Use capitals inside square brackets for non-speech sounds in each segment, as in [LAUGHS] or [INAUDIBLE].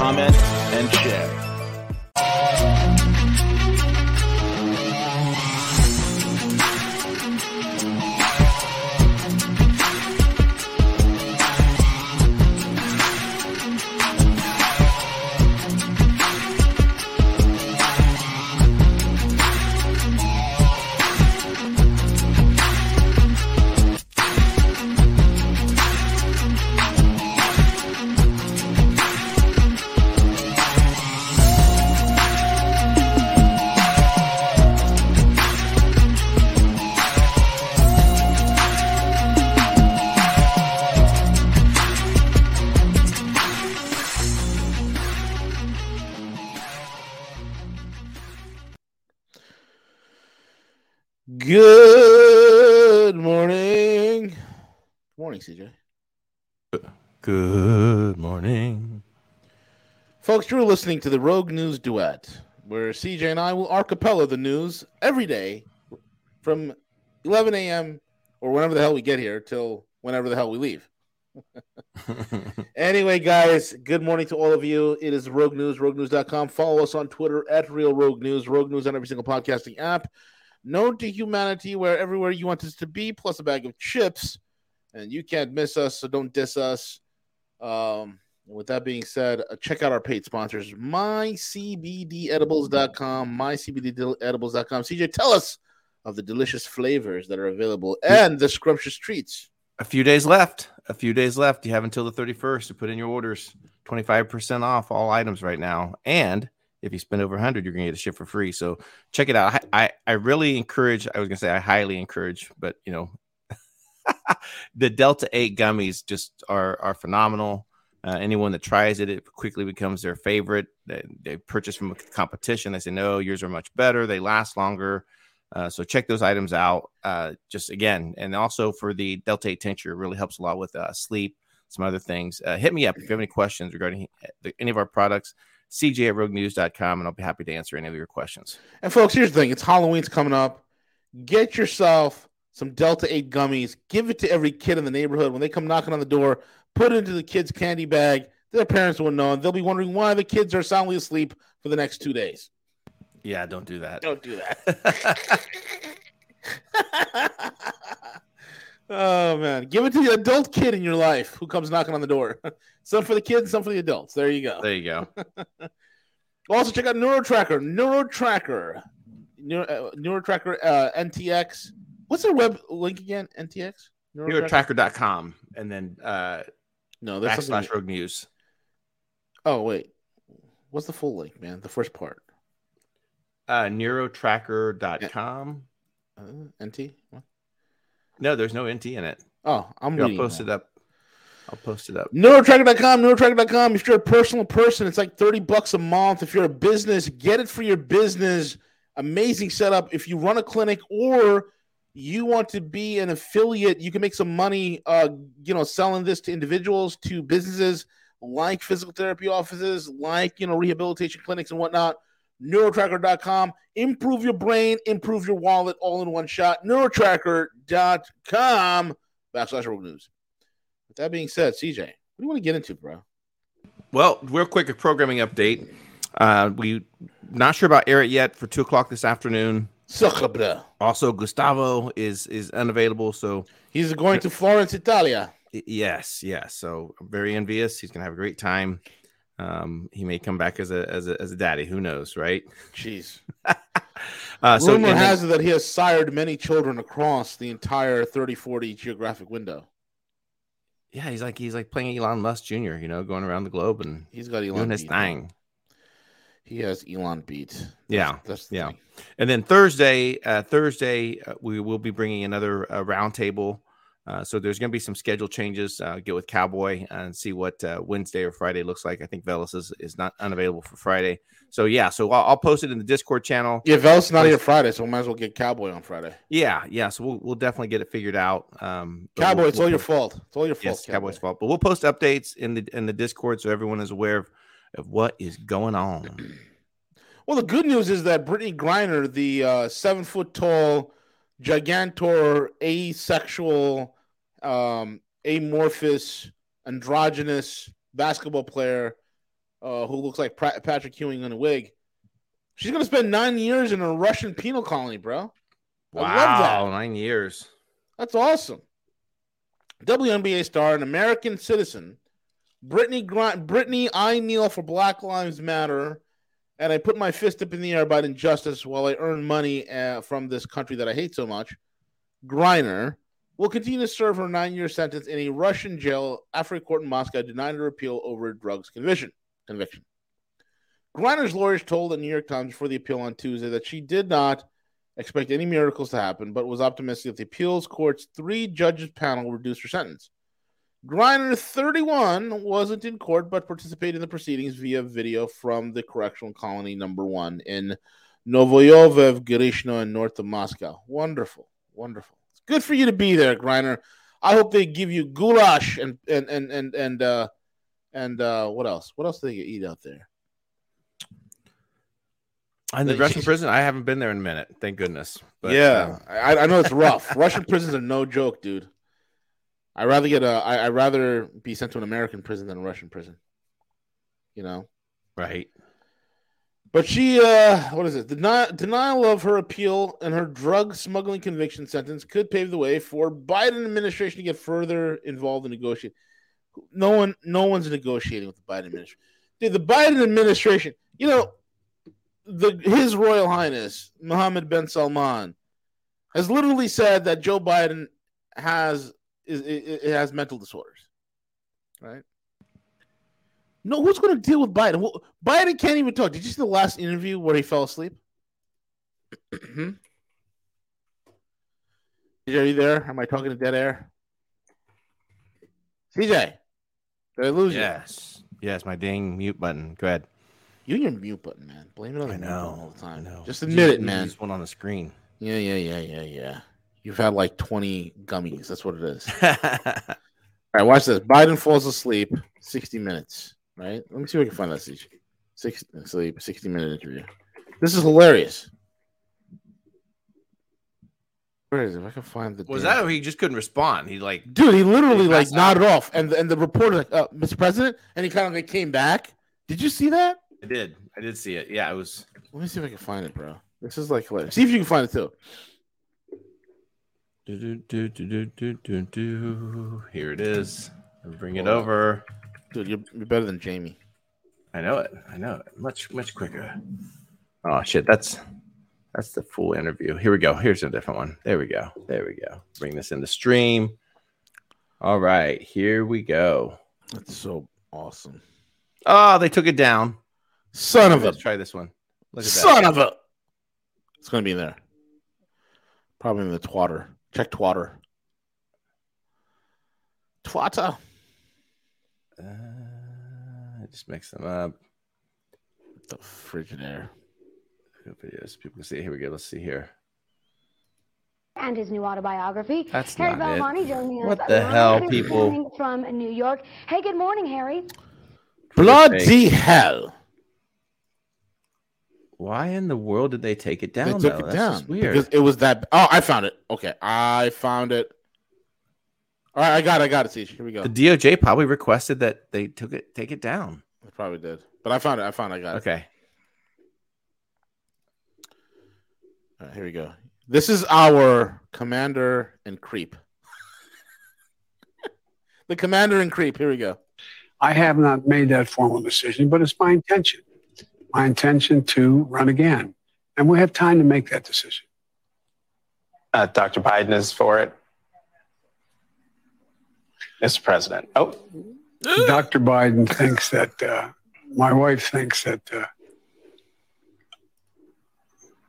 comment, and share. Good morning. Folks, you're listening to the Rogue News Duet, where CJ and I will archipela the news every day from 11 a.m. or whenever the hell we get here till whenever the hell we leave. [LAUGHS] anyway, guys, good morning to all of you. It is Rogue News, roguenews.com. Follow us on Twitter at Real Rogue News, Rogue News on every single podcasting app. Known to humanity where everywhere you want us to be, plus a bag of chips. And you can't miss us, so don't diss us. Um, with that being said, uh, check out our paid sponsors, mycbdedibles.com, mycbdedibles.com. CJ, tell us of the delicious flavors that are available and the scrumptious treats. A few days left. A few days left. You have until the 31st to put in your orders. 25% off all items right now. And if you spend over 100, you're going to get a ship for free. So check it out. I, I, I really encourage, I was going to say I highly encourage, but you know, [LAUGHS] the Delta 8 gummies just are, are phenomenal. Uh, anyone that tries it, it quickly becomes their favorite. They, they purchase from a competition. They say, no, yours are much better. They last longer. Uh, so check those items out. Uh, just again, and also for the Delta 8 tincture, really helps a lot with uh, sleep, some other things. Uh, hit me up if you have any questions regarding uh, any of our products. CJ at roguenews.com, and I'll be happy to answer any of your questions. And folks, here's the thing: it's Halloween's coming up. Get yourself some Delta 8 gummies. Give it to every kid in the neighborhood when they come knocking on the door. Put it into the kid's candy bag. Their parents will know, and they'll be wondering why the kids are soundly asleep for the next two days. Yeah, don't do that. Don't do that. [LAUGHS] [LAUGHS] oh man, give it to the adult kid in your life who comes knocking on the door. [LAUGHS] some for the kids, some for the adults. There you go. There you go. also, check out NeuroTracker. NeuroTracker. Neuro, uh, NeuroTracker uh, NTX. What's their web link again? NTX. NeuroTracker.com, and then uh, no, that's backslash Rogue News. Oh wait, what's the full link, man? The first part. Uh, neurotracker.com. Uh, NT? What? No, there's no NT in it. Oh, I'm Here, I'll post that. it up. I'll post it up. NeuroTracker.com, NeuroTracker.com. If you're a personal person, it's like 30 bucks a month. If you're a business, get it for your business. Amazing setup. If you run a clinic or you want to be an affiliate, you can make some money uh, you know, selling this to individuals, to businesses like physical therapy offices, like you know, rehabilitation clinics and whatnot. NeuroTracker.com. Improve your brain, improve your wallet all in one shot. NeuroTracker.com backslash rogue news. With that being said, CJ, what do you want to get into, bro? Well, real quick, a programming update. Uh, we not sure about Eric yet for two o'clock this afternoon. Sucker, bro. Also, Gustavo is is unavailable, so He's going to Florence, Italia. yes, yes. So I'm very envious. He's gonna have a great time. Um, he may come back as a as a as a daddy. Who knows, right? Jeez. [LAUGHS] Uh, so Rumor then- has it that he has sired many children across the entire 30 40 geographic window. yeah, he's like he's like playing Elon Musk Jr. You know, going around the globe and He's got Elon doing his thing. He has Elon beat. That's- Yeah, That's the yeah. thing. And then Thursday, uh, Thursday uh, we will be bringing another uh, roundtable. Uh, so there's going to be some schedule changes. Uh, get with Cowboy and see what uh, Wednesday or Friday looks like. I think Velas is, is not unavailable for Friday. So yeah, so I'll, I'll post it in the Discord channel. Yeah, Velas not here Friday, so we might as well get Cowboy on Friday. Yeah, yeah. So we'll, we'll definitely get it figured out. Um, Cowboy, we'll- it's we'll all your fault. It's all your fault. Yes, Cowboy. Cowboys' fault. But we'll post updates in the in the Discord so everyone is aware of, of what is going on. [CLEARS THROAT] Well, the good news is that Brittney Griner, the uh, seven foot tall, gigantor, asexual, um, amorphous, androgynous basketball player uh, who looks like Pra- Patrick Ewing in a wig, she's going to spend nine years in a Russian penal colony, bro. I love that. Wow, nine years. That's awesome. WNBA star, an American citizen, Brittney Grant, Brittney, I kneel for Black Lives Matter, and I put my fist up in the air about injustice while I earn money uh, from this country that I hate so much. Griner will continue to serve her nine-year sentence in a Russian jail after a court in Moscow denied her appeal over a drugs conviction. Conviction. Griner's lawyers told the New York Times before the appeal on Tuesday that she did not expect any miracles to happen, but was optimistic that the appeals court's three judges panel reduced her sentence. Griner, 31, wasn't in court but participated in the proceedings via video from the correctional colony number one in Novoye Grishino in north of Moscow. Wonderful, wonderful. It's good for you to be there, Griner. I hope they give you goulash and and and and and uh and uh what else? What else do they eat out there? And the Russian prison, I haven't been there in a minute. Thank goodness. But, yeah, uh, I, I know it's rough. Russian prisons are no joke, dude. I rather get a. I I rather be sent to an American prison than a Russian prison. You know, right. but she, uh, what is it? Deni- denial of her appeal and her drug smuggling conviction sentence could pave the way for Biden administration to get further involved in negotiating. No one, no one's negotiating with the Biden administration. Dude, the Biden administration, you know, the His Royal Highness Mohammed bin Salman has literally said that Joe Biden has is, is, is- has mental disorders, right? No, who's going to deal with Biden? Well, Biden can't even talk. Did you see the last interview where he fell asleep? Mm-hmm. Are you there? Am I talking to dead air? CJ, did I lose you? Yes. Yes, my dang mute button. Go ahead. You and your mute button, man. Blame it on the I mute button know. all the I time. know. Just admit it, man. use one on the screen. Yeah, yeah, yeah, yeah, yeah. You've had like 20 gummies. That's what it is. [LAUGHS] All right, watch this. Biden falls asleep, 60 minutes. Right? Let me see if I can find that. Six sleep, 60 minute interview. This is hilarious. Where is it? If I can find the Was damn- that he just couldn't respond? He like dude? He literally He like passed out. nodded off, and and the reporter like, uh, "Mr. President," and he kind of like came back. Did you see that? I did. I did see it. Yeah, it was Let me see if I can find it, bro. This is like hilarious. See if you can find it too. Do, do, do, do, do, do, do. Here it is. Bring it oh. over. Dude, you're, you're better than Jamie. I know it. I know it. Much much quicker. Oh shit, that's that's the full interview. Here we go. Here's a different one. There we go. There we go. Bring this in the stream. All right, here we go. That's so awesome. Oh, they took it down. Son of a Let's try this one. Look at that. son of a. It's gonna be in there. Probably in the twatter. Check twatter. Twatter. Uh, I just mix them up. The frigid air. Videos. People can see. Here we go. Let's see here. and his new autobiography. That's Harry not it. Belafonte joining us. What the live hell, this people? From New York. Hey, good morning, Harry. Bloody hell. Why in the world did they take it down? They down? took though? it That's down just weird. because it was that. Oh, I found it. Okay, I found it. All right, I got it. I got it. See, here we go. the DOJ probably requested that they took it, take it down. I probably did, but I found it. I found. It. I got it. Okay. All right, here we go. This is our commander and creep. [LAUGHS] the commander and creep. Here we go. I have not made that formal decision, but it's my intention. My intention to run again. And we have time to make that decision. Uh, Dr. Biden is for it. Mr. President. Oh, Dr. Biden thinks that, uh, my wife thinks that, uh,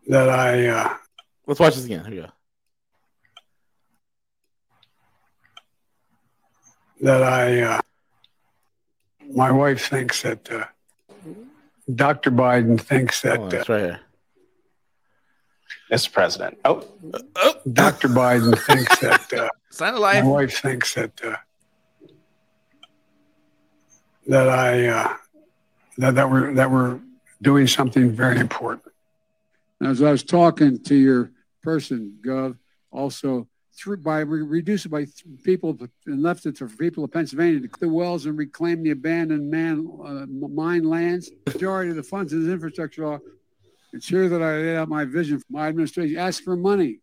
that I, uh, Let's watch this again. Here we go. that I, uh, my wife thinks that uh, Dr. Biden thinks that Oh, uh, that's right here. Mr. President. Oh, [LAUGHS] oh. Dr. Biden thinks that uh, [LAUGHS] Sign of my wife thinks that uh, that I uh, that that we're that we're doing something very important. As I was talking to your person, Gov, also through by re- reduce it by th- people and left it to people of Pennsylvania to clear wells and reclaim the abandoned man uh, mine lands. Majority of the funds in this infrastructure law. It's here that I laid out my vision for my administration. Ask for money.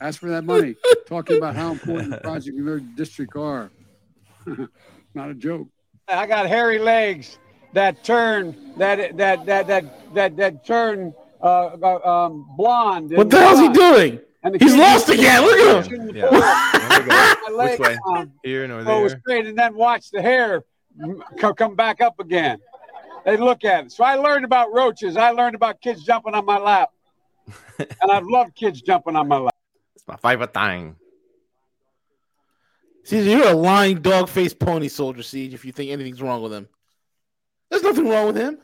Ask for that money. [LAUGHS] Talking about how important the project in their district are. [LAUGHS] Not a joke. I got hairy legs that turn that that that that that that turn uh, uh, um, blonde. What and the hell's he doing? And the He's lost again. Look at him. Yeah. There we go. Which way? um, Here nor go there. straight and then watch the hair m- come back up again. They look at it. So I learned about roaches. I learned about kids jumping on my lap. [LAUGHS] and I've loved kids jumping on my lap. It's my favorite thing. See, you're a lying dog faced pony soldier, Siege, if you think anything's wrong with him. There's nothing wrong with him.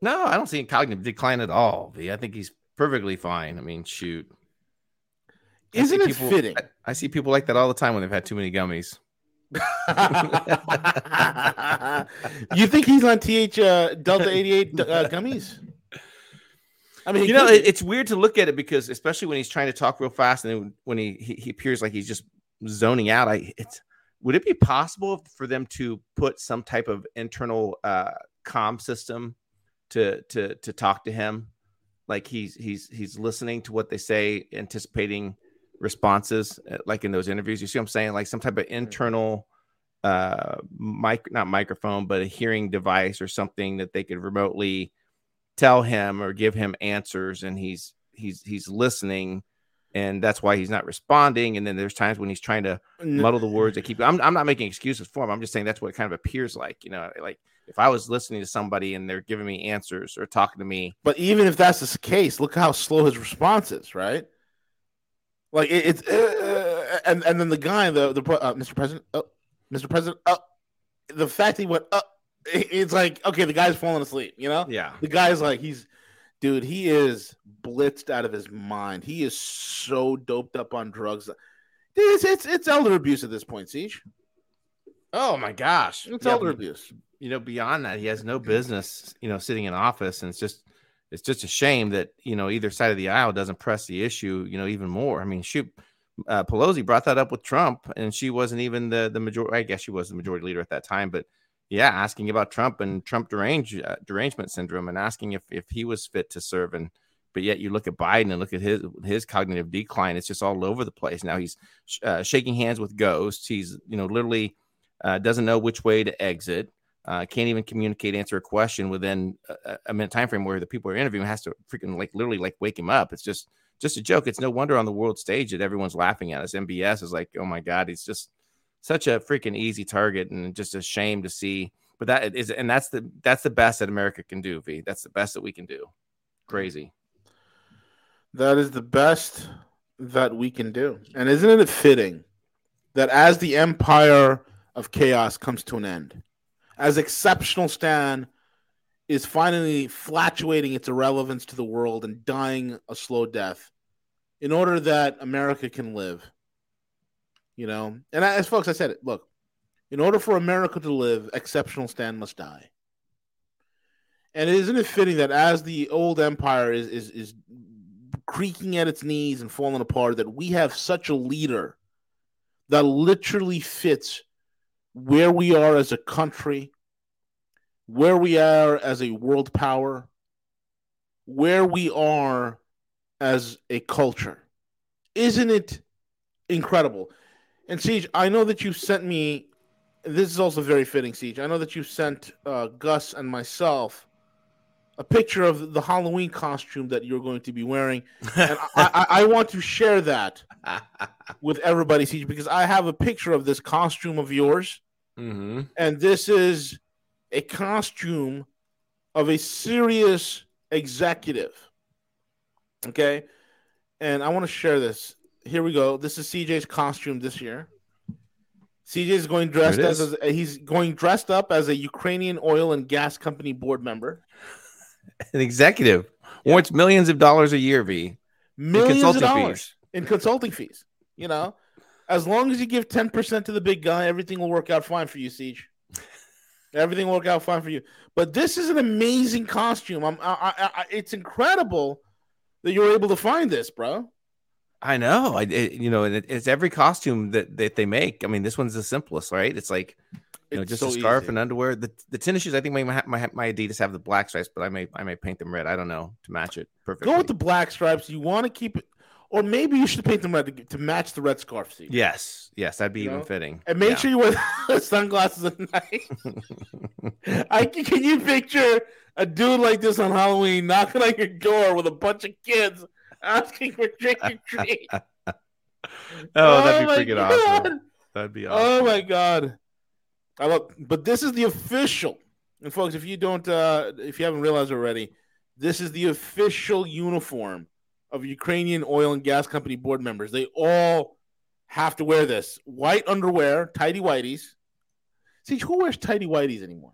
No, I don't see cognitive decline at all. V. I think he's perfectly fine. I mean, shoot. Isn't it people- fitting? I, I see people like that all the time when they've had too many gummies. [LAUGHS] you think he's on TH uh, Delta 88 uh, gummies? I mean, you know, it, it's weird to look at it because, especially when he's trying to talk real fast, and then when he, he he appears like he's just zoning out. I it's would it be possible for them to put some type of internal uh comm system to to to talk to him, like he's he's he's listening to what they say, anticipating responses, uh, like in those interviews. You see what I'm saying? Like some type of internal uh mic not microphone but a hearing device or something that they could remotely tell him or give him answers and he's he's he's listening and that's why he's not responding and then there's times when he's trying to muddle the words i keep I'm, I'm not making excuses for him i'm just saying that's what it kind of appears like you know like if i was listening to somebody and they're giving me answers or talking to me But even if that's the case, look how slow his response is, right? Like it, it's uh, and and then the guy, the the uh, Mr. President, uh, Mr. President, uh, the fact he went up, it's like okay, the guy's falling asleep, you know? yeah The guy's like he's, dude, he is blitzed out of his mind. He is so doped up on drugs. It's it's, it's elder abuse at this point, Siege. oh my gosh It's Yeah, elder abuse. you know beyond that he has no business you know sitting in office and it's just it's just a shame that you know either side of the aisle doesn't press the issue you know even more. I mean shoot uh, pelosi brought that up with trump and she wasn't even the the majority i guess she was the majority leader at that time but yeah asking about trump and trump derange, uh, derangement syndrome and asking if if he was fit to serve and but yet you look at biden and look at his his cognitive decline it's just all over the place. Now he's uh, shaking hands with ghosts. He's you know literally uh, doesn't know which way to exit uh, can't even communicate, answer a question within a, a minute time frame where the people are interviewing has to freaking like literally like wake him up. It's just just a joke. It's no wonder on the world stage that everyone's laughing at us. MBS is like, oh my god, he's just such a freaking easy target and just a shame to see. But that is, and that's the that's the best that America can do. V, that's the best that we can do. Crazy. That is the best that we can do. And isn't it fitting that as the empire of chaos comes to an end, as exceptional Stan is finally flatulating its irrelevance to the world and dying a slow death in order that America can live. You know, and as folks, I said it, look, in order for America to live, exceptional Stan must die. And isn't it fitting that as the old empire is is is creaking at its knees and falling apart, that we have such a leader that literally fits where we are as a country, where we are as a world power, where we are as a culture. Isn't it incredible? And Siege, I know that you sent me. This is also very fitting, Siege. I know that you sent uh, Gus and myself a picture of the Halloween costume that you're going to be wearing, and [LAUGHS] I, I, I want to share that with everybody, Siege, because I have a picture of this costume of yours, mm-hmm. and this is a costume of a serious executive. Okay, and I want to share this. Here we go. This is CJ's costume this year. CJ is going dressed as, as he's going dressed up as a Ukrainian oil and gas company board member. [LAUGHS] An executive wants millions of dollars a year, V. Millions of consulting dollars fees. in consulting fees. You know, as long as you give ten percent to the big guy, everything will work out fine for you, Siege. [LAUGHS] Everything will work out fine for you. But this is an amazing costume. I'm, I, I, I, it's incredible that you were able to find this, bro. I know. I, it, you know, and it, it's every costume that, that they make. I mean, this one's the simplest, right? It's like, you know, It's just so a scarf easy. and underwear. The the tennis shoes, I think my, my my Adidas have the black stripes, but I may I may paint them red. I don't know to match it perfectly. Go with the black stripes. You want to keep it, or maybe you should paint them red to, to match the red scarf. Siege. yes, yes, that'd be You even know? fitting. And make Yeah. sure you wear [LAUGHS] sunglasses at night. [LAUGHS] I can, you picture a dude like this on Halloween knocking on your door with a bunch of kids asking for trick or treat? [LAUGHS] Oh, that'd be freaking God. awesome. That'd be awesome. Oh my god! I love, but this is the official. And folks, if you don't, uh, if you haven't realized already, this is the official uniform of Ukrainian oil and gas company board members. They all have to wear this white underwear, tidy whities. See, who wears tidy whities anymore?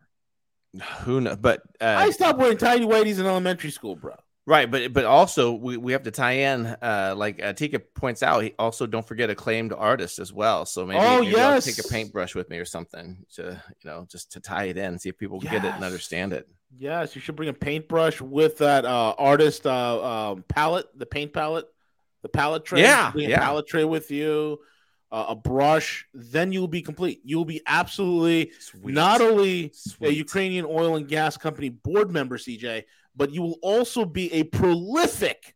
Who knows? But uh, I stopped wearing tidy whities in elementary school, bro. Right, but but also we, we have to tie in, uh, like uh, Tika points out. He also don't forget acclaimed artist as well. So maybe, Oh, maybe I'll take a paintbrush with me or something to you know just to tie it in, see if people get it and understand it. Yes, you should bring a paintbrush with that uh, artist uh, um, palette, the paint palette, the palette tray. Yeah, bring yeah. a palette tray with you, uh, a brush. Then you'll be complete. You'll be absolutely Sweet. not only a Ukrainian oil and gas company board member, CJ, but you will also be a prolific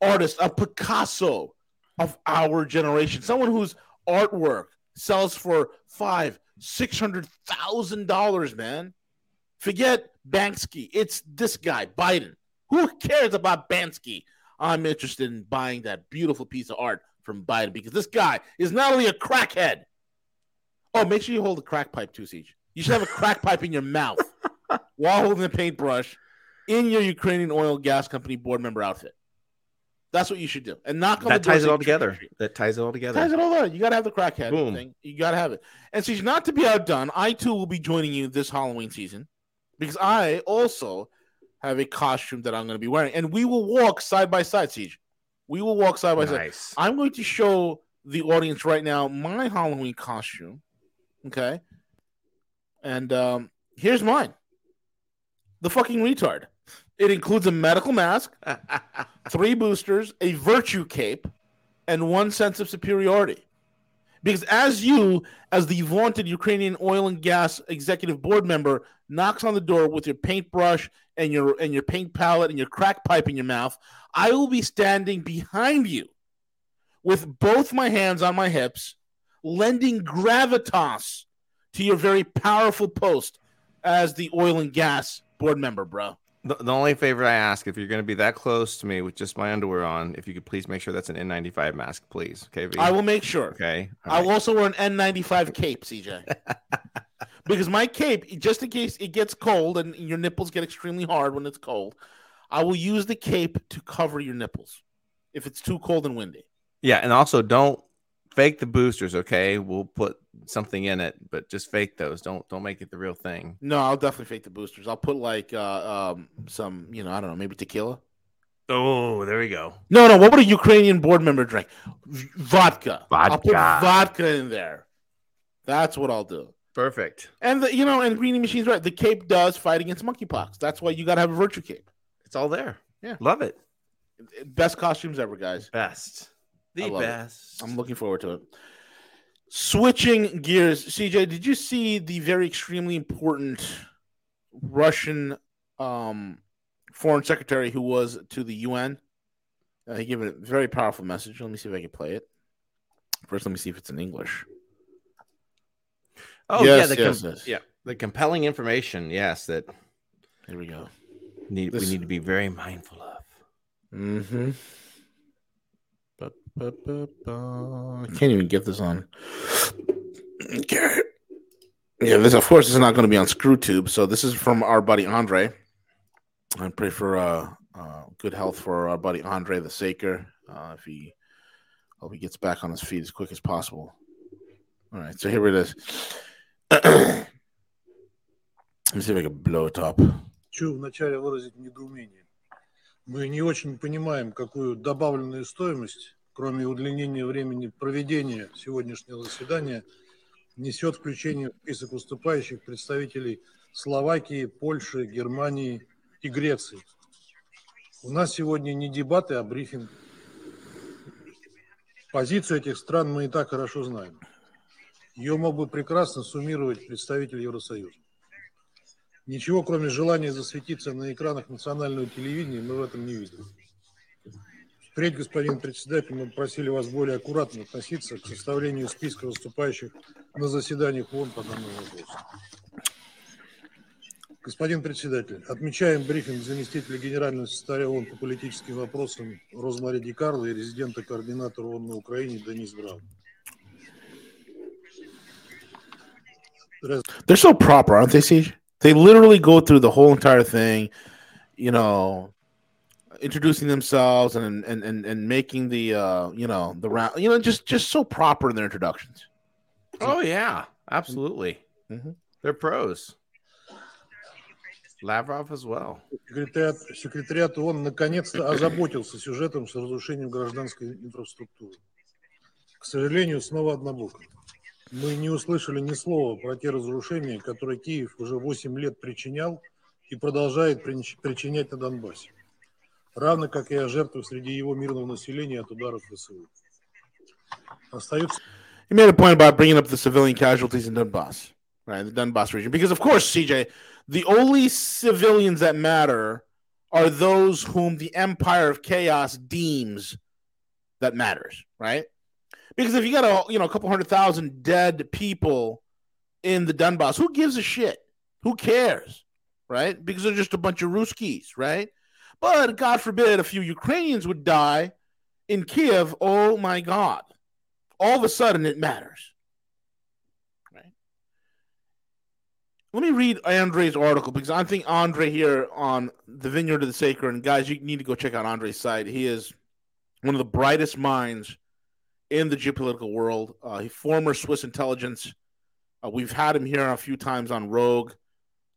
artist, a Picasso of our generation, someone whose artwork sells for five, six hundred thousand dollars, man. Forget Banksy. It's this guy, Biden. Who cares about Bansky? I'm interested in buying that beautiful piece of art from Biden because this guy is not only a crackhead. Oh, make sure you hold a crack pipe too, Siege. You should have a crack pipe in your mouth [LAUGHS] while holding a paintbrush in your Ukrainian oil gas company board member outfit. That's what you should do. And knock on that ties it all together. treat. That ties it all together. Ties it all there. You got to have the crackhead Boom. thing. You got to have it. And so, not to be outdone, I too will be joining you this Halloween season because I also have a costume that I'm going to be wearing, and we will walk side by side. Siege, we will walk side by side. I'm going to show the audience right now my Halloween costume. Okay, and um, here's mine. The fucking retard. It includes a medical mask, [LAUGHS] three boosters, a virtue cape, and one sense of superiority. Because as you, as the vaunted Ukrainian oil and gas executive board member, knocks on the door with your paintbrush and your and your paint palette and your crack pipe in your mouth, I will be standing behind you with both my hands on my hips, lending gravitas to your very powerful post as the oil and gas board member, bro. The, the only favor I ask, if you're going to be that close to me with just my underwear on, if you could please make sure that's an N95 mask, please. Okay, V? I will make sure. Okay. all I right. will also wear an N95 cape, CJ. [LAUGHS] because my cape, just in case it gets cold and your nipples get extremely hard when it's cold, I will use the cape to cover your nipples if it's too cold and windy. Yeah, and also don't fake the boosters. Okay, we'll put something in it, but just fake those. Don't don't make it the real thing. No, I'll definitely fake the boosters. I'll put like uh, um, some, you know, I don't know, maybe tequila. Oh, there we go. No, no. What would a Ukrainian board member drink? V- vodka. I'll put Vodka. vodka in there. That's what I'll do. Perfect. And the, you know, and Greenie Machine's right. The cape does fight against monkeypox. That's why you got to have a virtue cape. It's all there. Yeah. love it. Best costumes ever, guys. Best. The love it. best. I'm looking forward to it. Switching gears, CJ, did you see the very extremely important Russian um, foreign secretary who was to the UN? Uh, he gave a very powerful message. Let me see if I can play it. First, let me see if it's in English. Oh Yes, yeah, the yes, com- yes. yeah, the compelling information. Yes, that Here we go. need This- we need to be very mindful of. Mm-hmm. I can't even get this on. [SNIFFS] Okay. Yeah, this of course is not going to be on ScrewTube. So this is from our buddy Andre. I pray for uh, uh, good health for our buddy Andre the Saker. Uh, if he hope he gets back on his feet as quick as possible. All right, so here it is. [CLEARS THROAT] Let me see if I can blow it up. Хочу вначале выразить недоумение. Мы не очень понимаем, какую добавленную стоимость, кроме удлинения времени проведения сегодняшнего заседания, несет включение в список выступающих представителей Словакии, Польши, Германии и Греции. У нас сегодня не дебаты, а брифинг. Позицию этих стран мы и так хорошо знаем. Ее мог бы прекрасно суммировать представитель Евросоюза. Ничего, кроме желания засветиться на экранах национального телевидения, мы в этом не видим. Впредь, господин председатель, мы просили вас более аккуратно относиться к составлению списка выступающих на заседаниях ООН по данному вопросу. Господин председатель, отмечаем брифинг заместителя генерального секретаря ООН по политическим вопросам Розмари Ди Карло и резидента координатора ООН на Украине Денис Браун. They're so proper, aren't they, Siege? They literally go through the whole entire thing, you know, introducing themselves and and and, and making the uh you know the round you know just just so proper in their introductions. Oh yeah, absolutely. Mhm. They're pros. Lavrov as well. Секретариат, секретариат ООН наконец-то озаботился сюжетом с разрушением гражданской инфраструктуры. К сожалению, снова однобоко. Мы не услышали ни слова про те разрушения, которые Киев уже 8 лет причинял и продолжает прич- причинять на Донбассе. Равно как и о жертвах среди его мирного населения от ударов ВСУ. Остаются He made a point about bringing up the civilian casualties in Donbass, right? The Donbass region. Because, of course, CJ, the only civilians that matter are those whom the empire of chaos deems that matters, right? Because if you got a you know a couple hundred thousand dead people in the Donbass, who gives a shit? Who cares, right? Because they're just a bunch of Ruskies, right? But God forbid a few Ukrainians would die in Kiev. Oh my God! All of a sudden, it matters. Right? Let me read Andre's article because I think Andre here on the Vineyard of the Saker, and guys, you need to go check out Andre's site. He is one of the brightest minds in the geopolitical world. Uh, former Swiss intelligence. Uh, we've had him here a few times on Rogue.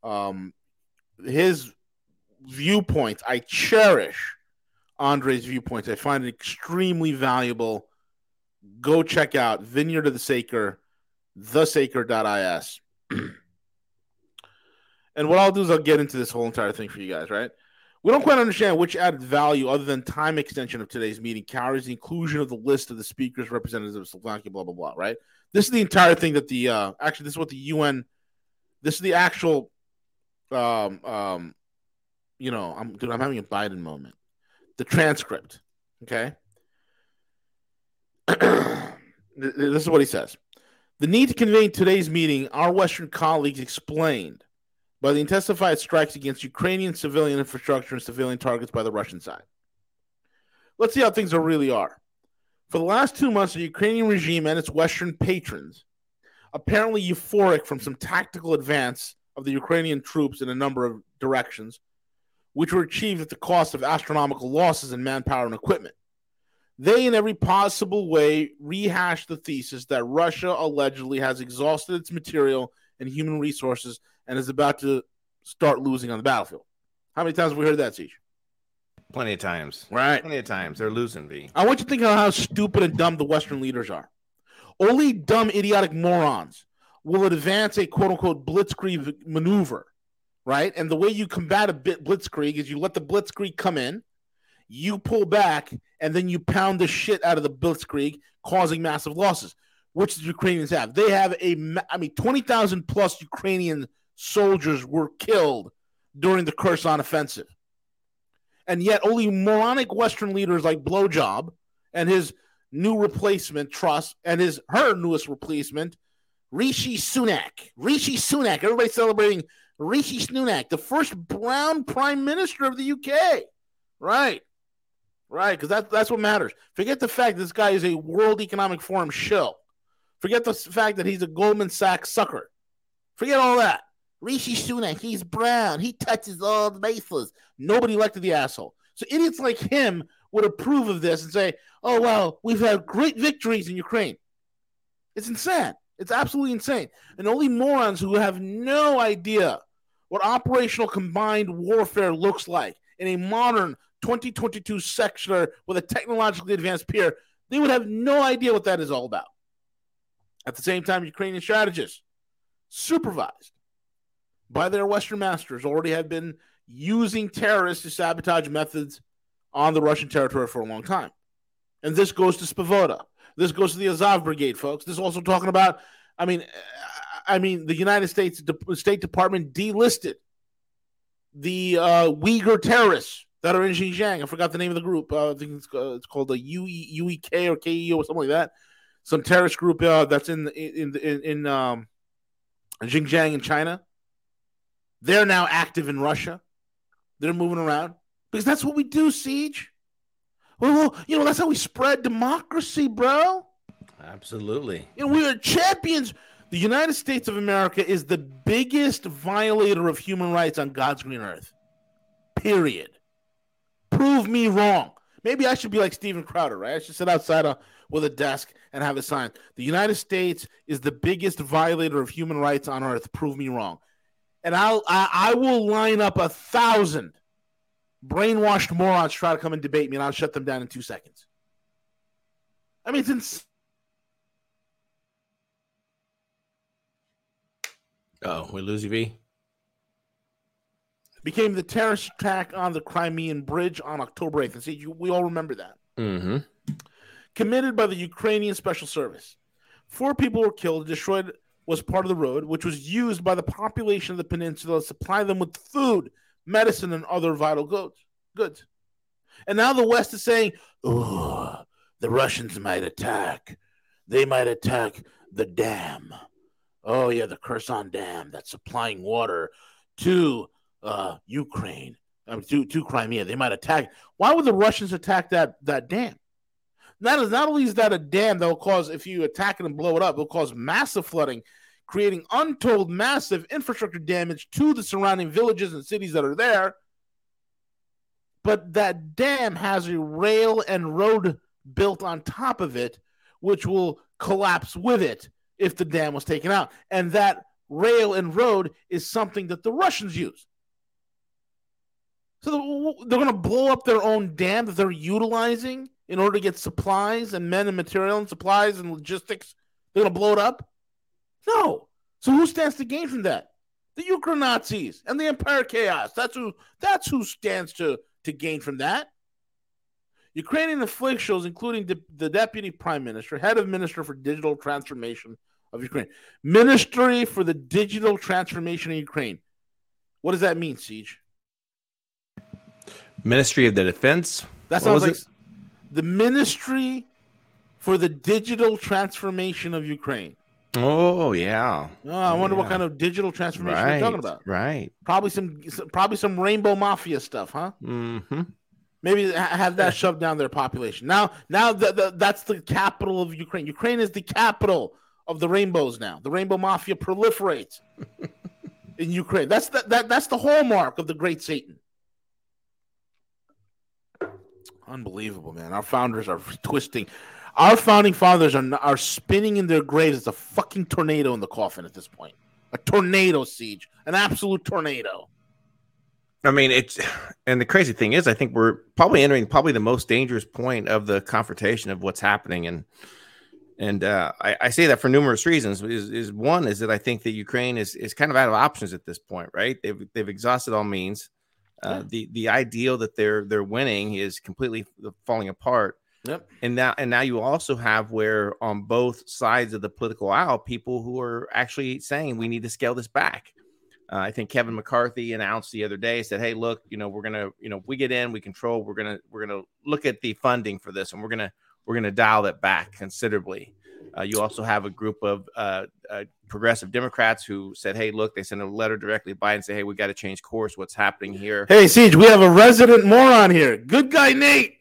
Um, his viewpoints, I cherish Andre's viewpoints. I find it extremely valuable. Go check out Vineyard of the Saker, thesaker.is. [CLEARS THROAT] and what I'll do is I'll get into this whole entire thing for you guys, right? We don't quite understand which added value, other than time extension of today's meeting, carries the inclusion of the list of the speakers, representatives of Slovakia, blah, blah, blah, right? This is the entire thing that the, uh, actually, this is what the UN, this is the actual, um, um, you know, I'm, dude, I'm having a Biden moment. The transcript, okay? [CLEARS THROAT] this is what he says. The need to convene today's meeting, our Western colleagues explained by the intensified strikes against Ukrainian civilian infrastructure and civilian targets by the Russian side. Let's see how things are really are. For the last two months, the Ukrainian regime and its Western patrons, apparently euphoric from some tactical advance of the Ukrainian troops in a number of directions, which were achieved at the cost of astronomical losses in manpower and equipment. They, in every possible way, rehashed the thesis that Russia allegedly has exhausted its material and human resources and is about to start losing on the battlefield. How many times have we heard that, Siege? Plenty of times. Right. Plenty of times. They're losing, V. I want you to think of how stupid and dumb the Western leaders are. Only dumb, idiotic morons will advance a quote unquote blitzkrieg maneuver, right? And the way you combat a bit blitzkrieg is you let the blitzkrieg come in, you pull back, and then you pound the shit out of the blitzkrieg, causing massive losses, which the Ukrainians have. They have a, I mean, 20,000 plus Ukrainian soldiers were killed during the Kherson offensive. And yet, only moronic Western leaders like Blowjob and his new replacement, Truss, and his her newest replacement, Rishi Sunak. Rishi Sunak. Everybody celebrating Rishi Sunak, the first brown prime minister of the UK. Right. Right. Because that, that's what matters. Forget the fact this guy is a World Economic Forum shill. Forget the fact that he's a Goldman Sachs sucker. Forget all that. Rishi Sunak, he's brown. He touches all the bases. Nobody elected the asshole. So idiots like him would approve of this and say, oh, well, we've had great victories in Ukraine. It's insane. It's absolutely insane. And only morons who have no idea what operational combined warfare looks like in a modern 2022 sector with a technologically advanced peer, they would have no idea what that is all about. At the same time, Ukrainian strategists, supervised by their Western masters, already have been using terrorists to sabotage methods on the Russian territory for a long time. And this goes to Svoboda. This goes to the Azov Brigade, folks. This is also talking about, I mean, I mean, the United States De- State Department delisted the uh, Uyghur terrorists that are in Xinjiang. I forgot the name of the group. Uh, I think it's, uh, it's called the UE, UEK or KEO or something like that. Some terrorist group uh, that's in in in, in um, Xinjiang in China. They're now active in Russia. They're moving around because that's what we do, Siege. Well, you know, that's how we spread democracy, bro. Absolutely. You know, we are champions. The United States of America is the biggest violator of human rights on God's green earth. Period. Prove me wrong. Maybe I should be like Steven Crowder, right? I should sit outside a, with a desk and have a sign. The United States is the biggest violator of human rights on earth. Prove me wrong. And I'll I, I will line up a thousand brainwashed morons to try to come and debate me, and I'll shut them down in two seconds. I mean, it's Oh, we lose you, V. became the terrorist attack on the Crimean Bridge on October 8th. And see, you, we all remember that. Mm-hmm. Committed by the Ukrainian Special Service. Four people were killed. Destroyed was part of the road, which was used by the population of the peninsula to supply them with food, medicine, and other vital goods. Goods. And now the West is saying, "Oh, the Russians might attack. They might attack the dam. Oh yeah, the Kherson Dam that's supplying water to uh, Ukraine, um, to to Crimea. They might attack. Why would the Russians attack that that dam? Not, not only is that a dam that will cause, if you attack it and blow it up, it will cause massive flooding, creating untold massive infrastructure damage to the surrounding villages and cities that are there. But that dam has a rail and road built on top of it, which will collapse with it if the dam was taken out. And that rail and road is something that the Russians use. So they're going to blow up their own dam that they're utilizing in order to get supplies and men and material and supplies and logistics. They're going to blow it up? No. So who stands to gain from that? The Ukraine Nazis and the Empire Chaos. That's who. That's who stands to to gain from that. Ukrainian officials, including the, the deputy prime minister, head of minister for digital transformation of Ukraine, ministry for the digital transformation of Ukraine. What does that mean, Siege? Ministry of the Defense. That sounds like it? the ministry for the digital transformation of Ukraine. Oh yeah. Oh, I wonder what kind of digital transformation Right. you're talking about. Right. Probably some, some- probably some rainbow mafia stuff, huh? Mm-hmm. Maybe have that shoved down their population. Now, now the, the, that's the capital of Ukraine. Ukraine is the capital of the rainbows. Now, the rainbow mafia proliferates [LAUGHS] in Ukraine. That's the, that that's the hallmark of the Great Satan. Unbelievable, man. Our founders are twisting. Our founding fathers are are spinning in their graves. It's a fucking tornado in the coffin at this point. A tornado siege, an absolute tornado. I mean, it's and the crazy thing is, I think we're probably entering probably the most dangerous point of the confrontation of what's happening, and and uh, I, I say that for numerous reasons. Is, is one is that I think that Ukraine is is kind of out of options at this point, right? They've they've exhausted all means. Uh, Yeah. The the ideal that they're they're winning is completely falling apart. Yep. And now and now you also have where on both sides of the political aisle, people who are actually saying we need to scale this back. Uh, I think Kevin McCarthy announced the other day said, "Hey, look, you know, we're gonna, you know, if we get in, we control. We're gonna, we're gonna look at the funding for this, and we're gonna, we're gonna dial that back considerably." Uh, you also have a group of uh, uh, progressive Democrats who said, "Hey, look," they sent a letter directly to Biden, and say, "Hey, we got to change course. What's happening here?" Hey, Siege, we have a resident moron here. Good guy, Nate.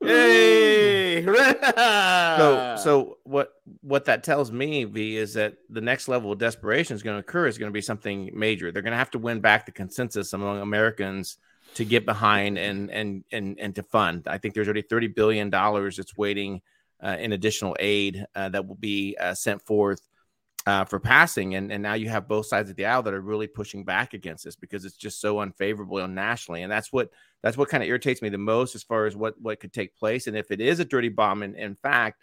Hey. So, [LAUGHS] so what what that tells me, V, is that the next level of desperation is going to occur is going to be something major. They're going to have to win back the consensus among Americans to get behind and and and and to fund. I think there's already thirty billion dollars that's waiting uh, in additional aid uh, that will be uh, sent forth uh, for passing, and and now you have both sides of the aisle that are really pushing back against this because it's just so unfavorable nationally, and that's what that's what kind of irritates me the most as far as what what could take place, and if it is a dirty bomb, and in fact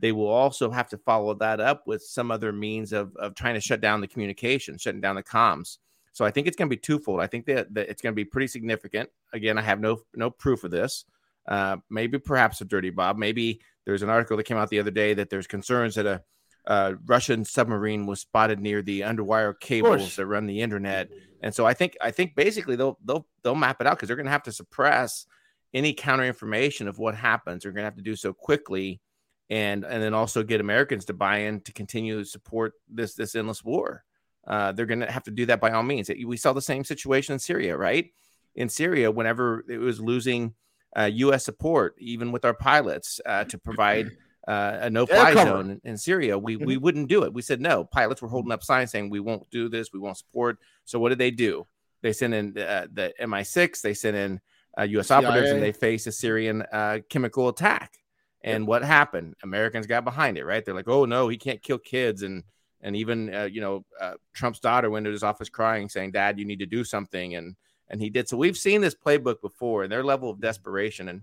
they will also have to follow that up with some other means of, of trying to shut down the communication, shutting down the comms. So I think it's going to be twofold. I think that, that it's going to be pretty significant. Again, I have no no proof of this. Uh, maybe perhaps a dirty bomb. Maybe there's an article that came out the other day that there's concerns that a, a Russian submarine was spotted near the underwire cables that run the internet. And so I think I think basically they'll they'll they'll map it out because they're going to have to suppress any counter information of what happens. They're going to have to do so quickly and and then also get Americans to buy in to continue to support this this endless war. Uh, they're going to have to do that by all means. We saw the same situation in Syria, right? In Syria, whenever it was losing uh, U.S. support, even with our pilots, uh, to [CLEARS THROAT] provide uh, a no-fly zone in, in Syria, we we mm-hmm. wouldn't do it. We said no. Pilots were holding up signs saying we won't do this, we won't support. So what did they do? They sent in uh, the MI6, they sent in U.S. Uh, operatives, and they faced a Syrian chemical attack and what happened? Americans got behind it, right? They're like, "Oh no, he can't kill kids," and and even uh, you know uh, Trump's daughter went to his office crying, saying, "Dad, you need to do something," and and he did. So we've seen this playbook before, and their level of desperation. And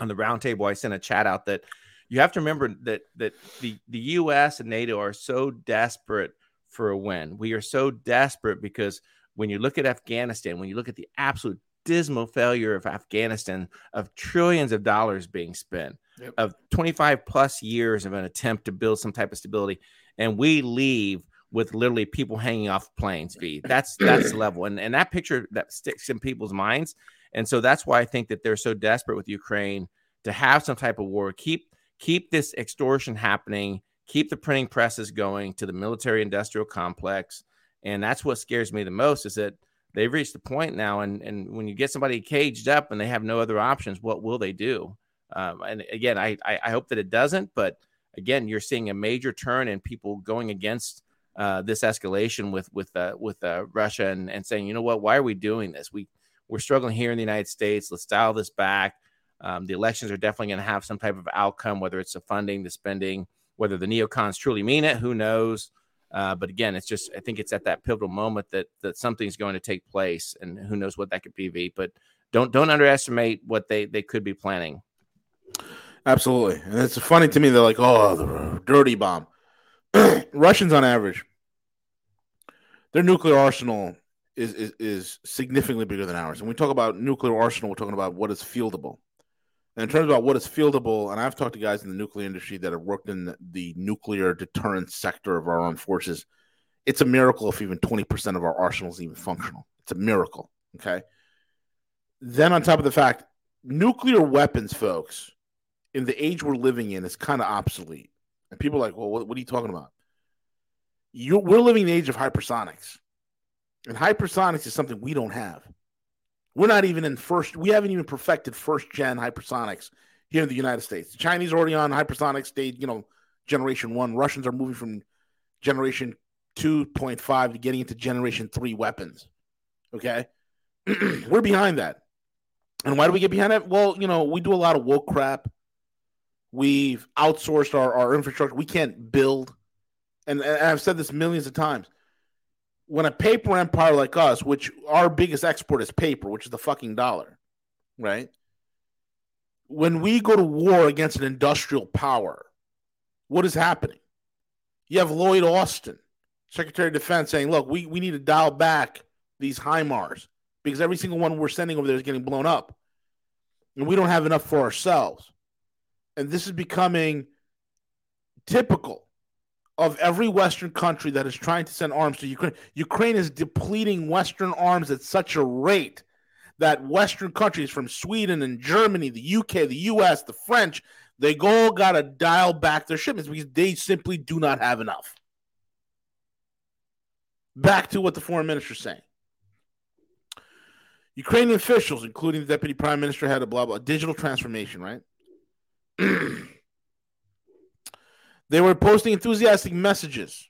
on the roundtable, I sent a chat out that you have to remember that that the the U.S. and NATO are so desperate for a win. We are so desperate because when you look at Afghanistan, when you look at the absolute dismal failure of Afghanistan, of trillions of dollars being spent yep. of 25 plus years of an attempt to build some type of stability, and we leave with literally people hanging off planes. V that's that's the [CLEARS THROAT] level, and and that picture that sticks in people's minds, and so that's why I think that they're so desperate with Ukraine to have some type of war, keep keep this extortion happening, keep the printing presses going to the military industrial complex, and that's what scares me the most is that they've reached the point now and and when you get somebody caged up and they have no other options what will they do um, and again, I, I hope that it doesn't. But again, you're seeing a major turn in people going against uh, this escalation with with uh, with uh, Russia and, and saying, you know what, why are we doing this? We we're struggling here in the United States. Let's dial this back. Um, the elections are definitely going to have some type of outcome, whether it's the funding, the spending, whether the neocons truly mean it, who knows? Uh, but again, it's just I think it's at that pivotal moment that that something's going to take place, and who knows what that could be. But don't don't underestimate what they they could be planning. Absolutely. And it's funny to me. They're like, oh, the dirty bomb. [CLEARS THROAT] Russians, on average, their nuclear arsenal is, is, is significantly bigger than ours. And we talk about nuclear arsenal, we're talking about what is fieldable. And in terms about what is fieldable, and I've talked to guys in the nuclear industry that have worked in the, nuclear deterrence sector of our armed forces. It's a miracle if even 20% of our arsenal is even functional. It's a miracle. Okay. Then, on top of the fact, nuclear weapons, folks, in the age we're living in, is kind of obsolete. And people are like, well, what, what are you talking about? you we're living in the age of hypersonics. And hypersonics is something we don't have. We're not even in first, we haven't even perfected first gen hypersonics here in the United States. The Chinese are already on hypersonic stage, you know, generation one. Russians are moving from generation 2.5 to getting into generation three weapons. Okay. [CLEARS THROAT] we're behind that. And why do we get behind it? Well, you know, we do a lot of woke crap. We've outsourced our, our infrastructure. We can't build. And, and I've said this millions of times. When a paper empire like us, which our biggest export is paper, which is the fucking dollar, right? When we go to war against an industrial power, what is happening? You have Lloyd Austin, Secretary of Defense, saying, look, we, we need to dial back these HIMARS because every single one we're sending over there is getting blown up. And we don't have enough for ourselves. And this is becoming typical of every Western country that is trying to send arms to Ukraine. Ukraine is depleting Western arms at such a rate that Western countries from Sweden and Germany, the UK, the US, the French, they all got to dial back their shipments because they simply do not have enough. Back to what the foreign minister is saying. Ukrainian officials, including the deputy prime minister, had a blah blah digital transformation, right? [CLEARS THROAT] they were posting enthusiastic messages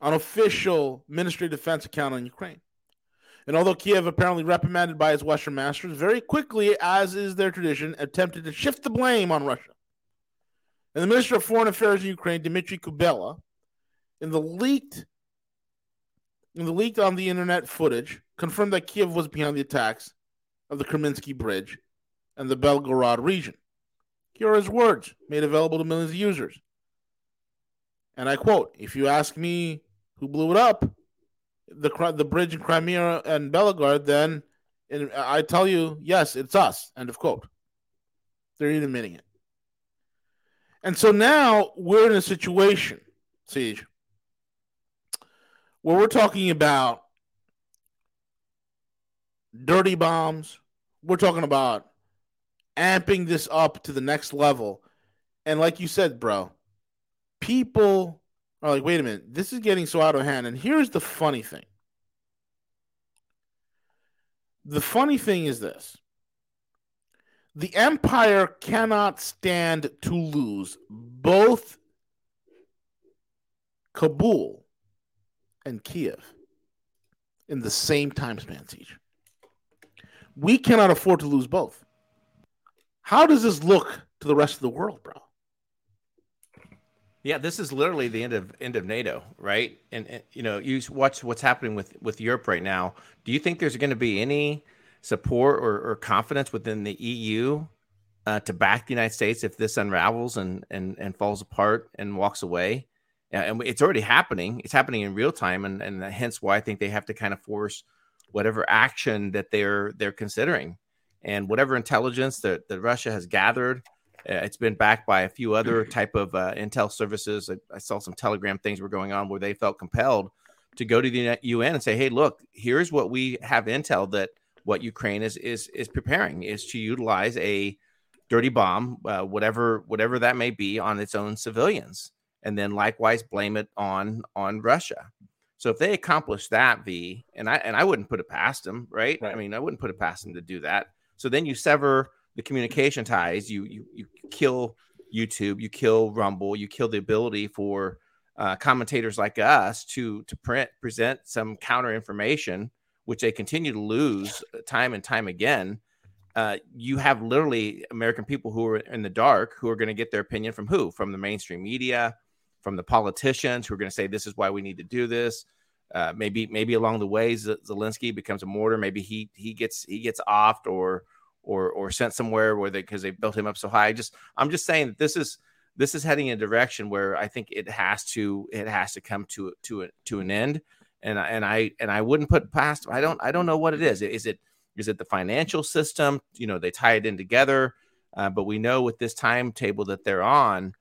on official Ministry of Defense account on Ukraine. And although Kiev apparently reprimanded by his Western masters, very quickly, as is their tradition, attempted to shift the blame on Russia. And the Minister of Foreign Affairs in Ukraine, Dmitry Kuleba, in the leaked in the leaked on the internet footage confirmed that Kiev was behind the attacks of the Krymsky Bridge and the Belgorod region. His words, made available to millions of users. And I quote: "If you ask me who blew it up, the the bridge in Crimea and Belgorod, then and I tell you, yes, it's us." End of quote. They're admitting it. And so now we're in a situation, CJ, where we're talking about dirty bombs. We're talking about amping this up to the next level. And like you said, bro, people are like, wait a minute, this is getting so out of hand. And here's the funny thing the funny thing is this the empire cannot stand to lose both Kabul and Kiev in the same time span CJ. We cannot afford to lose both. How does this look to the rest of the world, bro? Yeah, this is literally the end of end of NATO, right? And, and, you know, you watch what's happening with with Europe right now. Do you think there's going to be any support or, or confidence within the EU uh, to back the United States if this unravels and and and falls apart and walks away? And it's already happening. It's happening in real time, and and hence why I think they have to kind of force whatever action that they're they're considering and whatever intelligence that, that Russia has gathered, uh, it's been backed by a few other [CLEARS THROAT] type of uh, intel services. I, I, saw some Telegram things were going on where they felt compelled to go to the UN and say, "Hey, look, here's what we have intel that what Ukraine is is is preparing is to utilize a dirty bomb, uh, whatever whatever that may be, on its own civilians, and then likewise blame it on on Russia." So if they accomplish that, V, and I and I wouldn't put it past them, right? right? I mean, I wouldn't put it past them to do that. So then you sever the communication ties. You you you kill YouTube. You kill Rumble. You kill the ability for uh, commentators like us to to print present some counter information, which they continue to lose time and time again. Uh, you have literally American people who are in the dark who are going to get their opinion from who? From the mainstream media, from the politicians who are going to say this is why we need to do this. Uh, maybe maybe along the way Zelensky becomes a martyr. Maybe he he gets he gets offed or or or sent somewhere where they because they built him up so high. Just I'm just saying that this is this is heading in a direction where I think it has to it has to come to to a, to an end. And I, and I and I wouldn't put past. I don't I don't know what it is. Is it is it the financial system? You know they tie it in together. Uh, but we know with this timetable that they're on,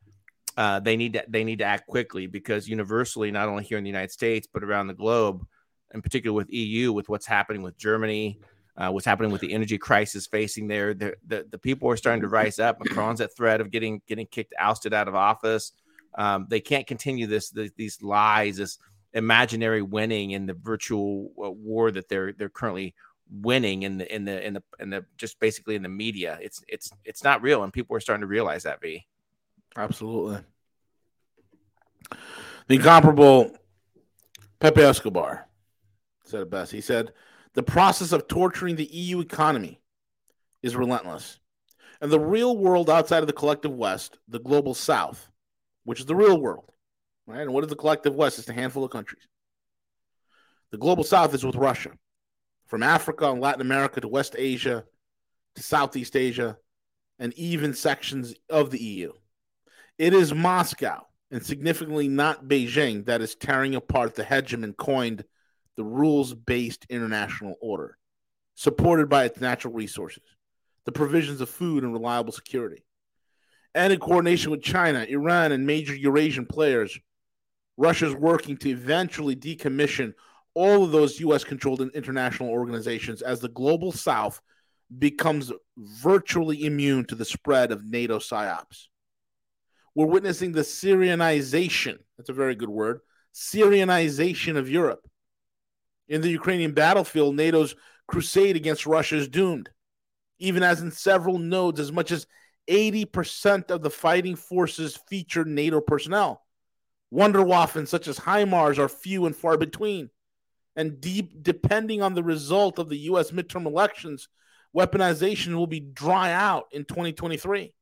uh, they need to they need to act quickly because universally, not only here in the United States but around the globe, in particular with EU, with what's happening with Germany, uh, what's happening with the energy crisis facing there, the, the, the people are starting to rise up. Macron's at threat of getting getting kicked ousted out of office. Um, they can't continue this, this these lies, this imaginary winning in the virtual uh, war that they're they're currently winning in the in the in the in the just basically in the media. It's it's it's not real, and people are starting to realize that. V. Absolutely. The incomparable Pepe Escobar said it best. He said, The process of torturing the EU economy is relentless. And the real world outside of the collective West, the global South, which is the real world, right? And what is the collective West? It's a handful of countries. The global South is with Russia, from Africa and Latin America to West Asia to Southeast Asia, and even sections of the EU. It is Moscow, and significantly not Beijing, that is tearing apart the hegemon coined the rules based international order, supported by its natural resources, the provisions of food and reliable security. And in coordination with China, Iran, and major Eurasian players, Russia is working to eventually decommission all of those U.S. controlled international organizations as the global South becomes virtually immune to the spread of NATO psyops. We're witnessing the Syrianization, that's a very good word, Syrianization of Europe. In the Ukrainian battlefield, NATO's crusade against Russia is doomed. Even as in several nodes, as much as 80% of the fighting forces feature NATO personnel. Wunderwaffen such as HIMARS are few and far between. And deep, depending on the result of the U.S. midterm elections, weaponization will be dry out in 2023.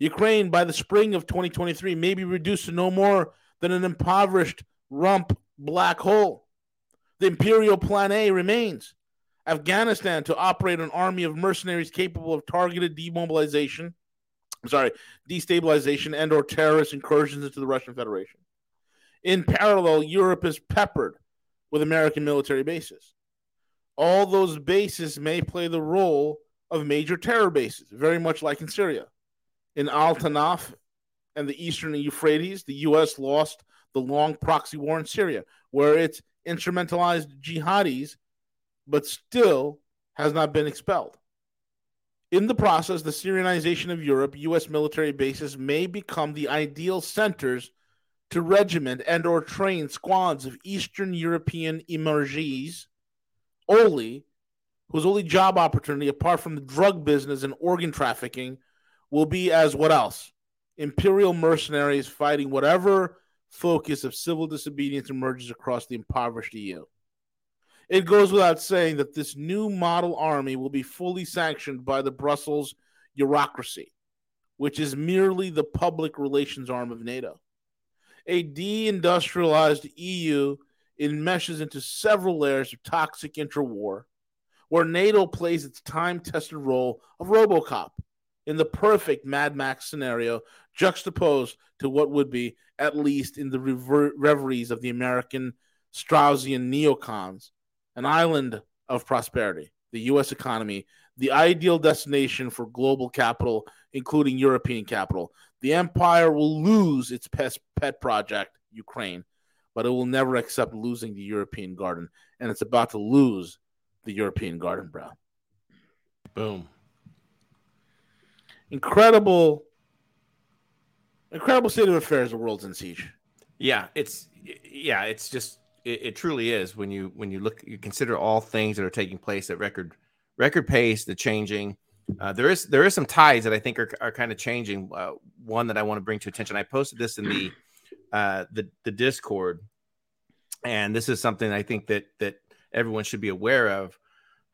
Ukraine, by the spring of 2023, may be reduced to no more than an impoverished rump black hole. The Imperial Plan A remains Afghanistan to operate an army of mercenaries capable of targeted demobilization, sorry, destabilization and or terrorist incursions into the Russian Federation. In parallel, Europe is peppered with American military bases. All those bases may play the role of major terror bases, very much like in Syria. In Al Tanf and the eastern Euphrates, the U.S. lost the long proxy war in Syria, where it instrumentalized jihadis, but still has not been expelled. In the process, the Syrianization of Europe, U.S. military bases may become the ideal centers to regiment and or train squads of Eastern European emergees only whose only job opportunity apart from the drug business and organ trafficking will be as what else? Imperial mercenaries fighting whatever focus of civil disobedience emerges across the impoverished EU. It goes without saying that this new model army will be fully sanctioned by the Brussels bureaucracy, which is merely the public relations arm of NATO. A deindustrialized EU enmeshes into several layers of toxic interwar, where NATO plays its time tested role of Robocop in the perfect Mad Max scenario, juxtaposed to what would be, at least in the rever- reveries of the American Straussian neocons, an island of prosperity, the U.S. economy, the ideal destination for global capital, including European capital. The empire will lose its pet, pet project, Ukraine, but it will never accept losing the European garden. And it's about to lose the European garden, bro. Boom. Incredible, incredible state of affairs. The world's in siege. Yeah, it's yeah, it's just it, it, truly is when you when you look you consider all things that are taking place at record record pace, the changing. Uh, there is there is some ties that I think are, are kind of changing. Uh, one that I want to bring to attention. I posted this in the uh, the the Discord, and this is something I think that that everyone should be aware of.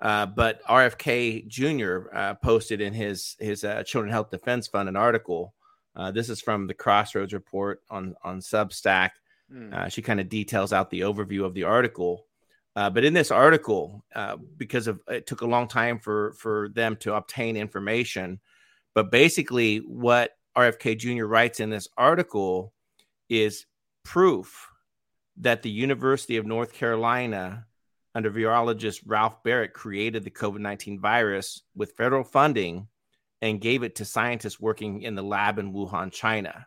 Uh, but RFK Jr. Uh, posted in his his uh, Children Health Defense Fund an article. Uh, this is from the Crossroads report on on Substack. Mm. she kind of details out the overview of the article. Uh, but in this article, because of it took a long time for for them to obtain information, but basically what RFK Jr. writes in this article is proof that the University of North Carolina under virologist Ralph Baric, created the COVID 19 virus with federal funding and gave it to scientists working in the lab in Wuhan, China.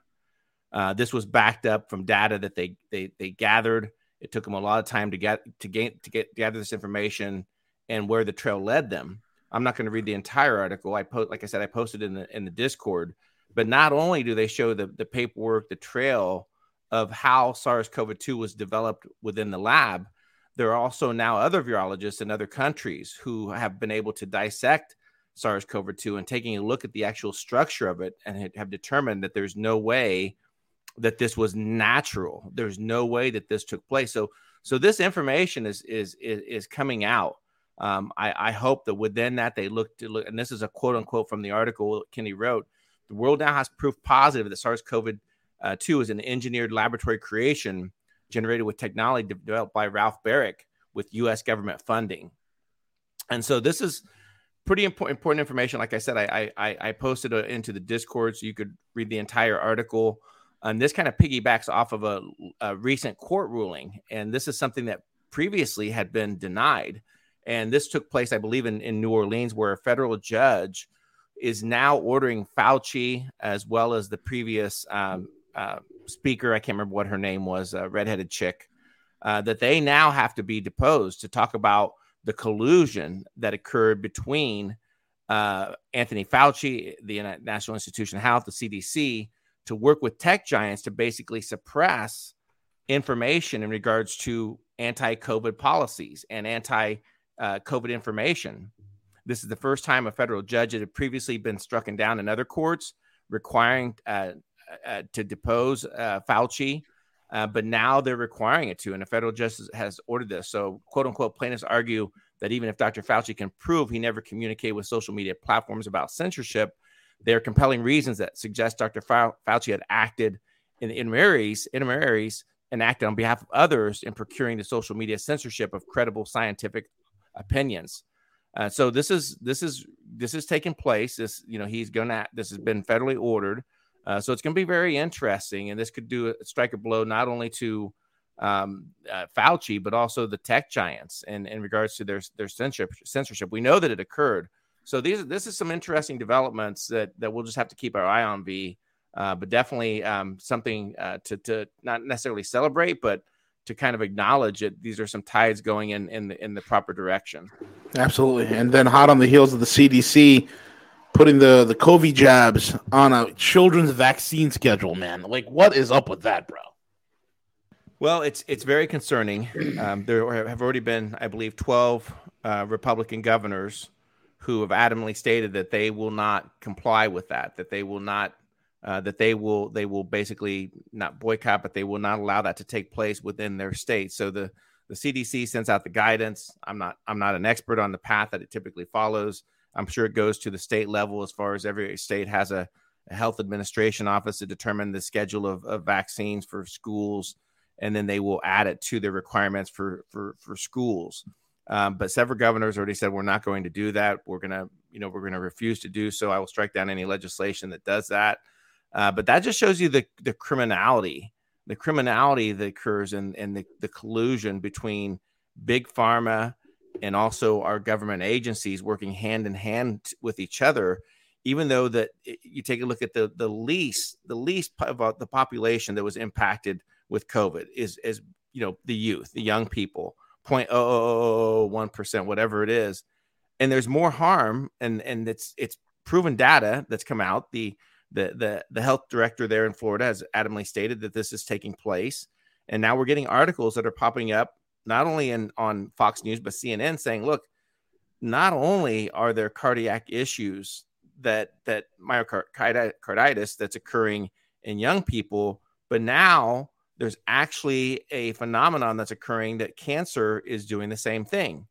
Uh, this was backed up from data that they, they, they gathered. It took them a lot of time to get to gain to get gather this information and where the trail led them. I'm not going to read the entire article. I post, like I said, I posted in the in the Discord. But not only do they show the the paperwork, the trail of how SARS-CoV-2 was developed within the lab, there are also now other virologists in other countries who have been able to dissect SARS CoV 2 and taking a look at the actual structure of it and have determined that there's no way that this was natural. There's no way that this took place. So, so this information is is is, is coming out. Um, I, I, hope that within that they look to look, and this is a quote unquote from the article Kenny wrote. The world now has proof positive that SARS CoV uh, 2 is an engineered laboratory creation generated with technology developed by Ralph Baric with U.S. government funding. And so this is pretty important, important information. Like I said, I, I, I posted it into the Discord so you could read the entire article. And this kind of piggybacks off of a, a recent court ruling. And this is something that previously had been denied. And this took place, I believe, in, in New Orleans, where a federal judge is now ordering Fauci, as well as the previous um, uh, speaker, I can't remember what her name was, a redheaded chick, uh, that they now have to be deposed to talk about the collusion that occurred between uh, Anthony Fauci, the National Institution of Health, the CDC, to work with tech giants to basically suppress information in regards to anti COVID policies and anti COVID information. This is the first time a federal judge had previously been struck down in other courts requiring uh, uh, to depose uh, Fauci, uh, but now they're requiring it to, and the federal justice has ordered this. So, quote unquote, plaintiffs argue that even if Dr. Fauci can prove he never communicated with social media platforms about censorship, there are compelling reasons that suggest Dr. Fauci had acted in intermediaries, intermediaries enacted on behalf of others in procuring the social media censorship of credible scientific opinions. Uh, so this is this is this is taking place. This you know he's gonna this has been federally ordered. Uh, so it's going to be very interesting, and this could do a strike a blow not only to um, uh, Fauci but also the tech giants in, in regards to their their censorship. Censorship. We know that it occurred. So these this is some interesting developments that that we'll just have to keep our eye on. V, uh, but definitely um, something uh, to to not necessarily celebrate, but to kind of acknowledge that These are some tides going in in the in the proper direction. Absolutely. And then hot on the heels of the CDC putting the the COVID jabs on a children's vaccine schedule, man. Like, what is up with that, bro? Well, it's it's very concerning. [CLEARS THROAT] Um, there have already been, I believe, twelve uh, Republican governors who have adamantly stated that they will not comply with that, that they will not, uh, that they will they will basically not boycott, but they will not allow that to take place within their state. So the the CDC sends out the guidance. I'm not I'm not an expert on the path that it typically follows. I'm sure it goes to the state level as far as every state has a, a health administration office to determine the schedule of, of vaccines for schools, and then they will add it to the requirements for for for schools. Um, but several governors already said we're not going to do that. We're gonna, you know, we're gonna refuse to do so. I will strike down any legislation that does that. Uh, but that just shows you the the criminality, the criminality that occurs in in the, the collusion between big pharma and also our government agencies working hand in hand with each other. Even though that you take a look at the the least the least of the population that was impacted with COVID is is you know the youth, the young people 0.001%, whatever it is. And there's more harm, and and it's it's proven data that's come out. The the the the health director there in Florida has adamantly stated that this is taking place. And now we're getting articles that are popping up not only in on Fox News but CNN saying, look, not only are there cardiac issues that that myocarditis that's occurring in young people, but now there's actually a phenomenon that's occurring that cancer is doing the same thing.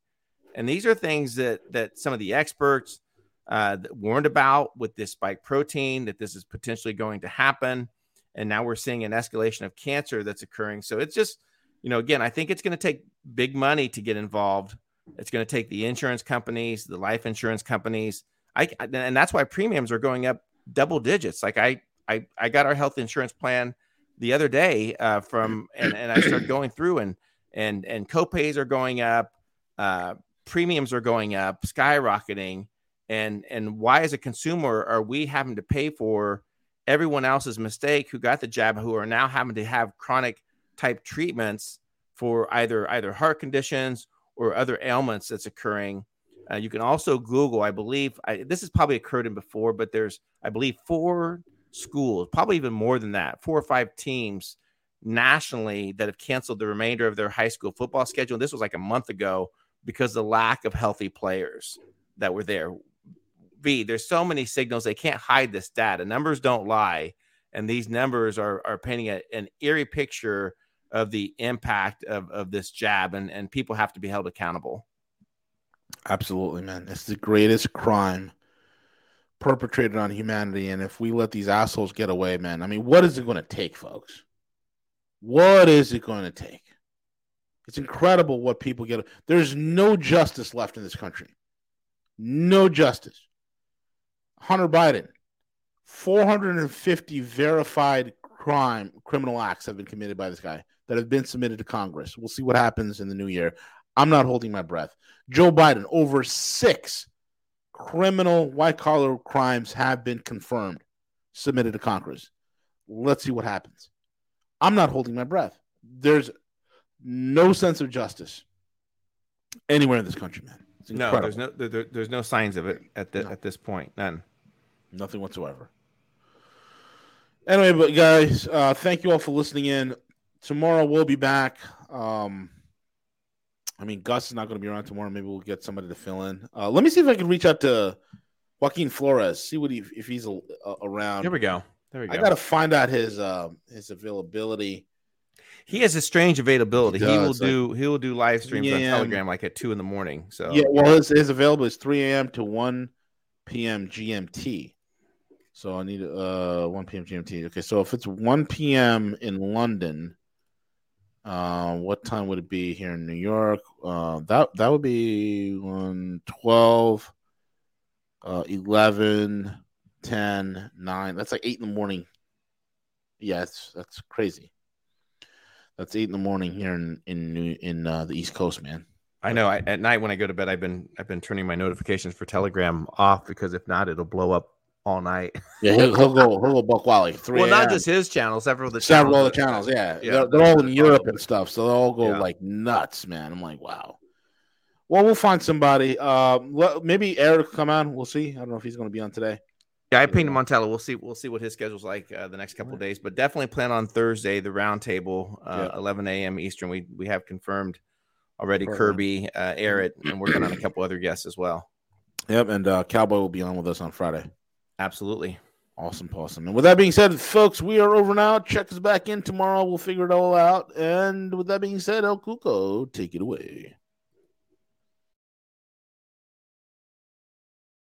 And these are things that that some of the experts uh, warned about with this spike protein that this is potentially going to happen. And now we're seeing an escalation of cancer that's occurring. So it's just, you know, again, I think it's going to take big money to get involved. It's going to take the insurance companies, the life insurance companies. I and that's why premiums are going up double digits. Like I I I got our health insurance plan the other day uh, from and, and I started going through and and and copays are going up, uh, premiums are going up, skyrocketing, and and why as a consumer are we having to pay for everyone else's mistake who got the jab who are now having to have chronic type treatments for either either heart conditions or other ailments that's occurring. Uh, you can also Google, I believe, I, this has probably occurred in before, but there's, I believe, four schools, probably even more than that, four or five teams nationally that have canceled the remainder of their high school football schedule. And this was like a month ago because the lack of healthy players that were there. V, there's so many signals they can't hide this data. Numbers don't lie, and these numbers are are painting a, an eerie picture of the impact of of this jab, and and people have to be held accountable. Absolutely, man. It's the greatest crime perpetrated on humanity. And if we let these assholes get away, man, I mean, what is it going to take, folks? What is it going to take? It's incredible what people get. There's no justice left in this country. No justice. Hunter Biden, 450 verified crime criminal acts have been committed by this guy that have been submitted to Congress. We'll see what happens in the new year. I'm not holding my breath. Joe Biden, over six criminal white collar crimes have been confirmed, submitted to Congress. Let's see what happens. I'm not holding my breath. There's no sense of justice anywhere in this country, man. No, there's no there, there's no signs of it at the, no. at this point. None. Nothing whatsoever. Anyway, but guys, uh, thank you all for listening in. Tomorrow we'll be back. Um, I mean, Gus is not going to be around tomorrow. Maybe we'll get somebody to fill in. Uh, let me see if I can reach out to Joaquin Flores, see what he if he's a, a, around. Here we go. There we go. I got to find out his uh, his availability. He has a strange availability. He, he will do he will do live streams on Telegram like at two in the morning. So yeah, well, his his available is three a.m. to one p.m. GMT. So I need uh 1 p.m. GMT. Okay, so if it's 1 p.m. in London, uh, what time would it be here in New York? Uh, that that would be 1, 12, uh, 11, 10, 9. That's like 8 in the morning. Yeah, that's that's crazy. That's 8 in the morning here in in New, in uh, the East Coast, man. I know. I, at night when I go to bed, I've been I've been turning my notifications for Telegram off because if not, it'll blow up all night. Yeah, he'll, he'll go he'll go buck like 3 well, not just his channel, several of the several channels. the channels. Yeah, Yeah, they're, they're all in Europe and stuff, so they all go Yeah. like nuts, man. I'm like, wow. Well, we'll find somebody. Um, well, maybe Eric will come on. We'll see. I don't know if he's going to be on today. Yeah, I pinged him on Tele. We'll see. We'll see what his schedule's like uh, the next couple of days, but definitely plan on Thursday the roundtable, uh, Yeah. 11 a.m. Eastern. We we have confirmed already Perfect. Kirby, uh, Eric, and working on a couple other guests as well. Yep, and uh, Cowboy will be on with us on Friday. Absolutely. Awesome, awesome. And with that being said, folks, we are over now. Check us back in tomorrow. We'll figure it all out. And with that being said, El Cuco, take it away.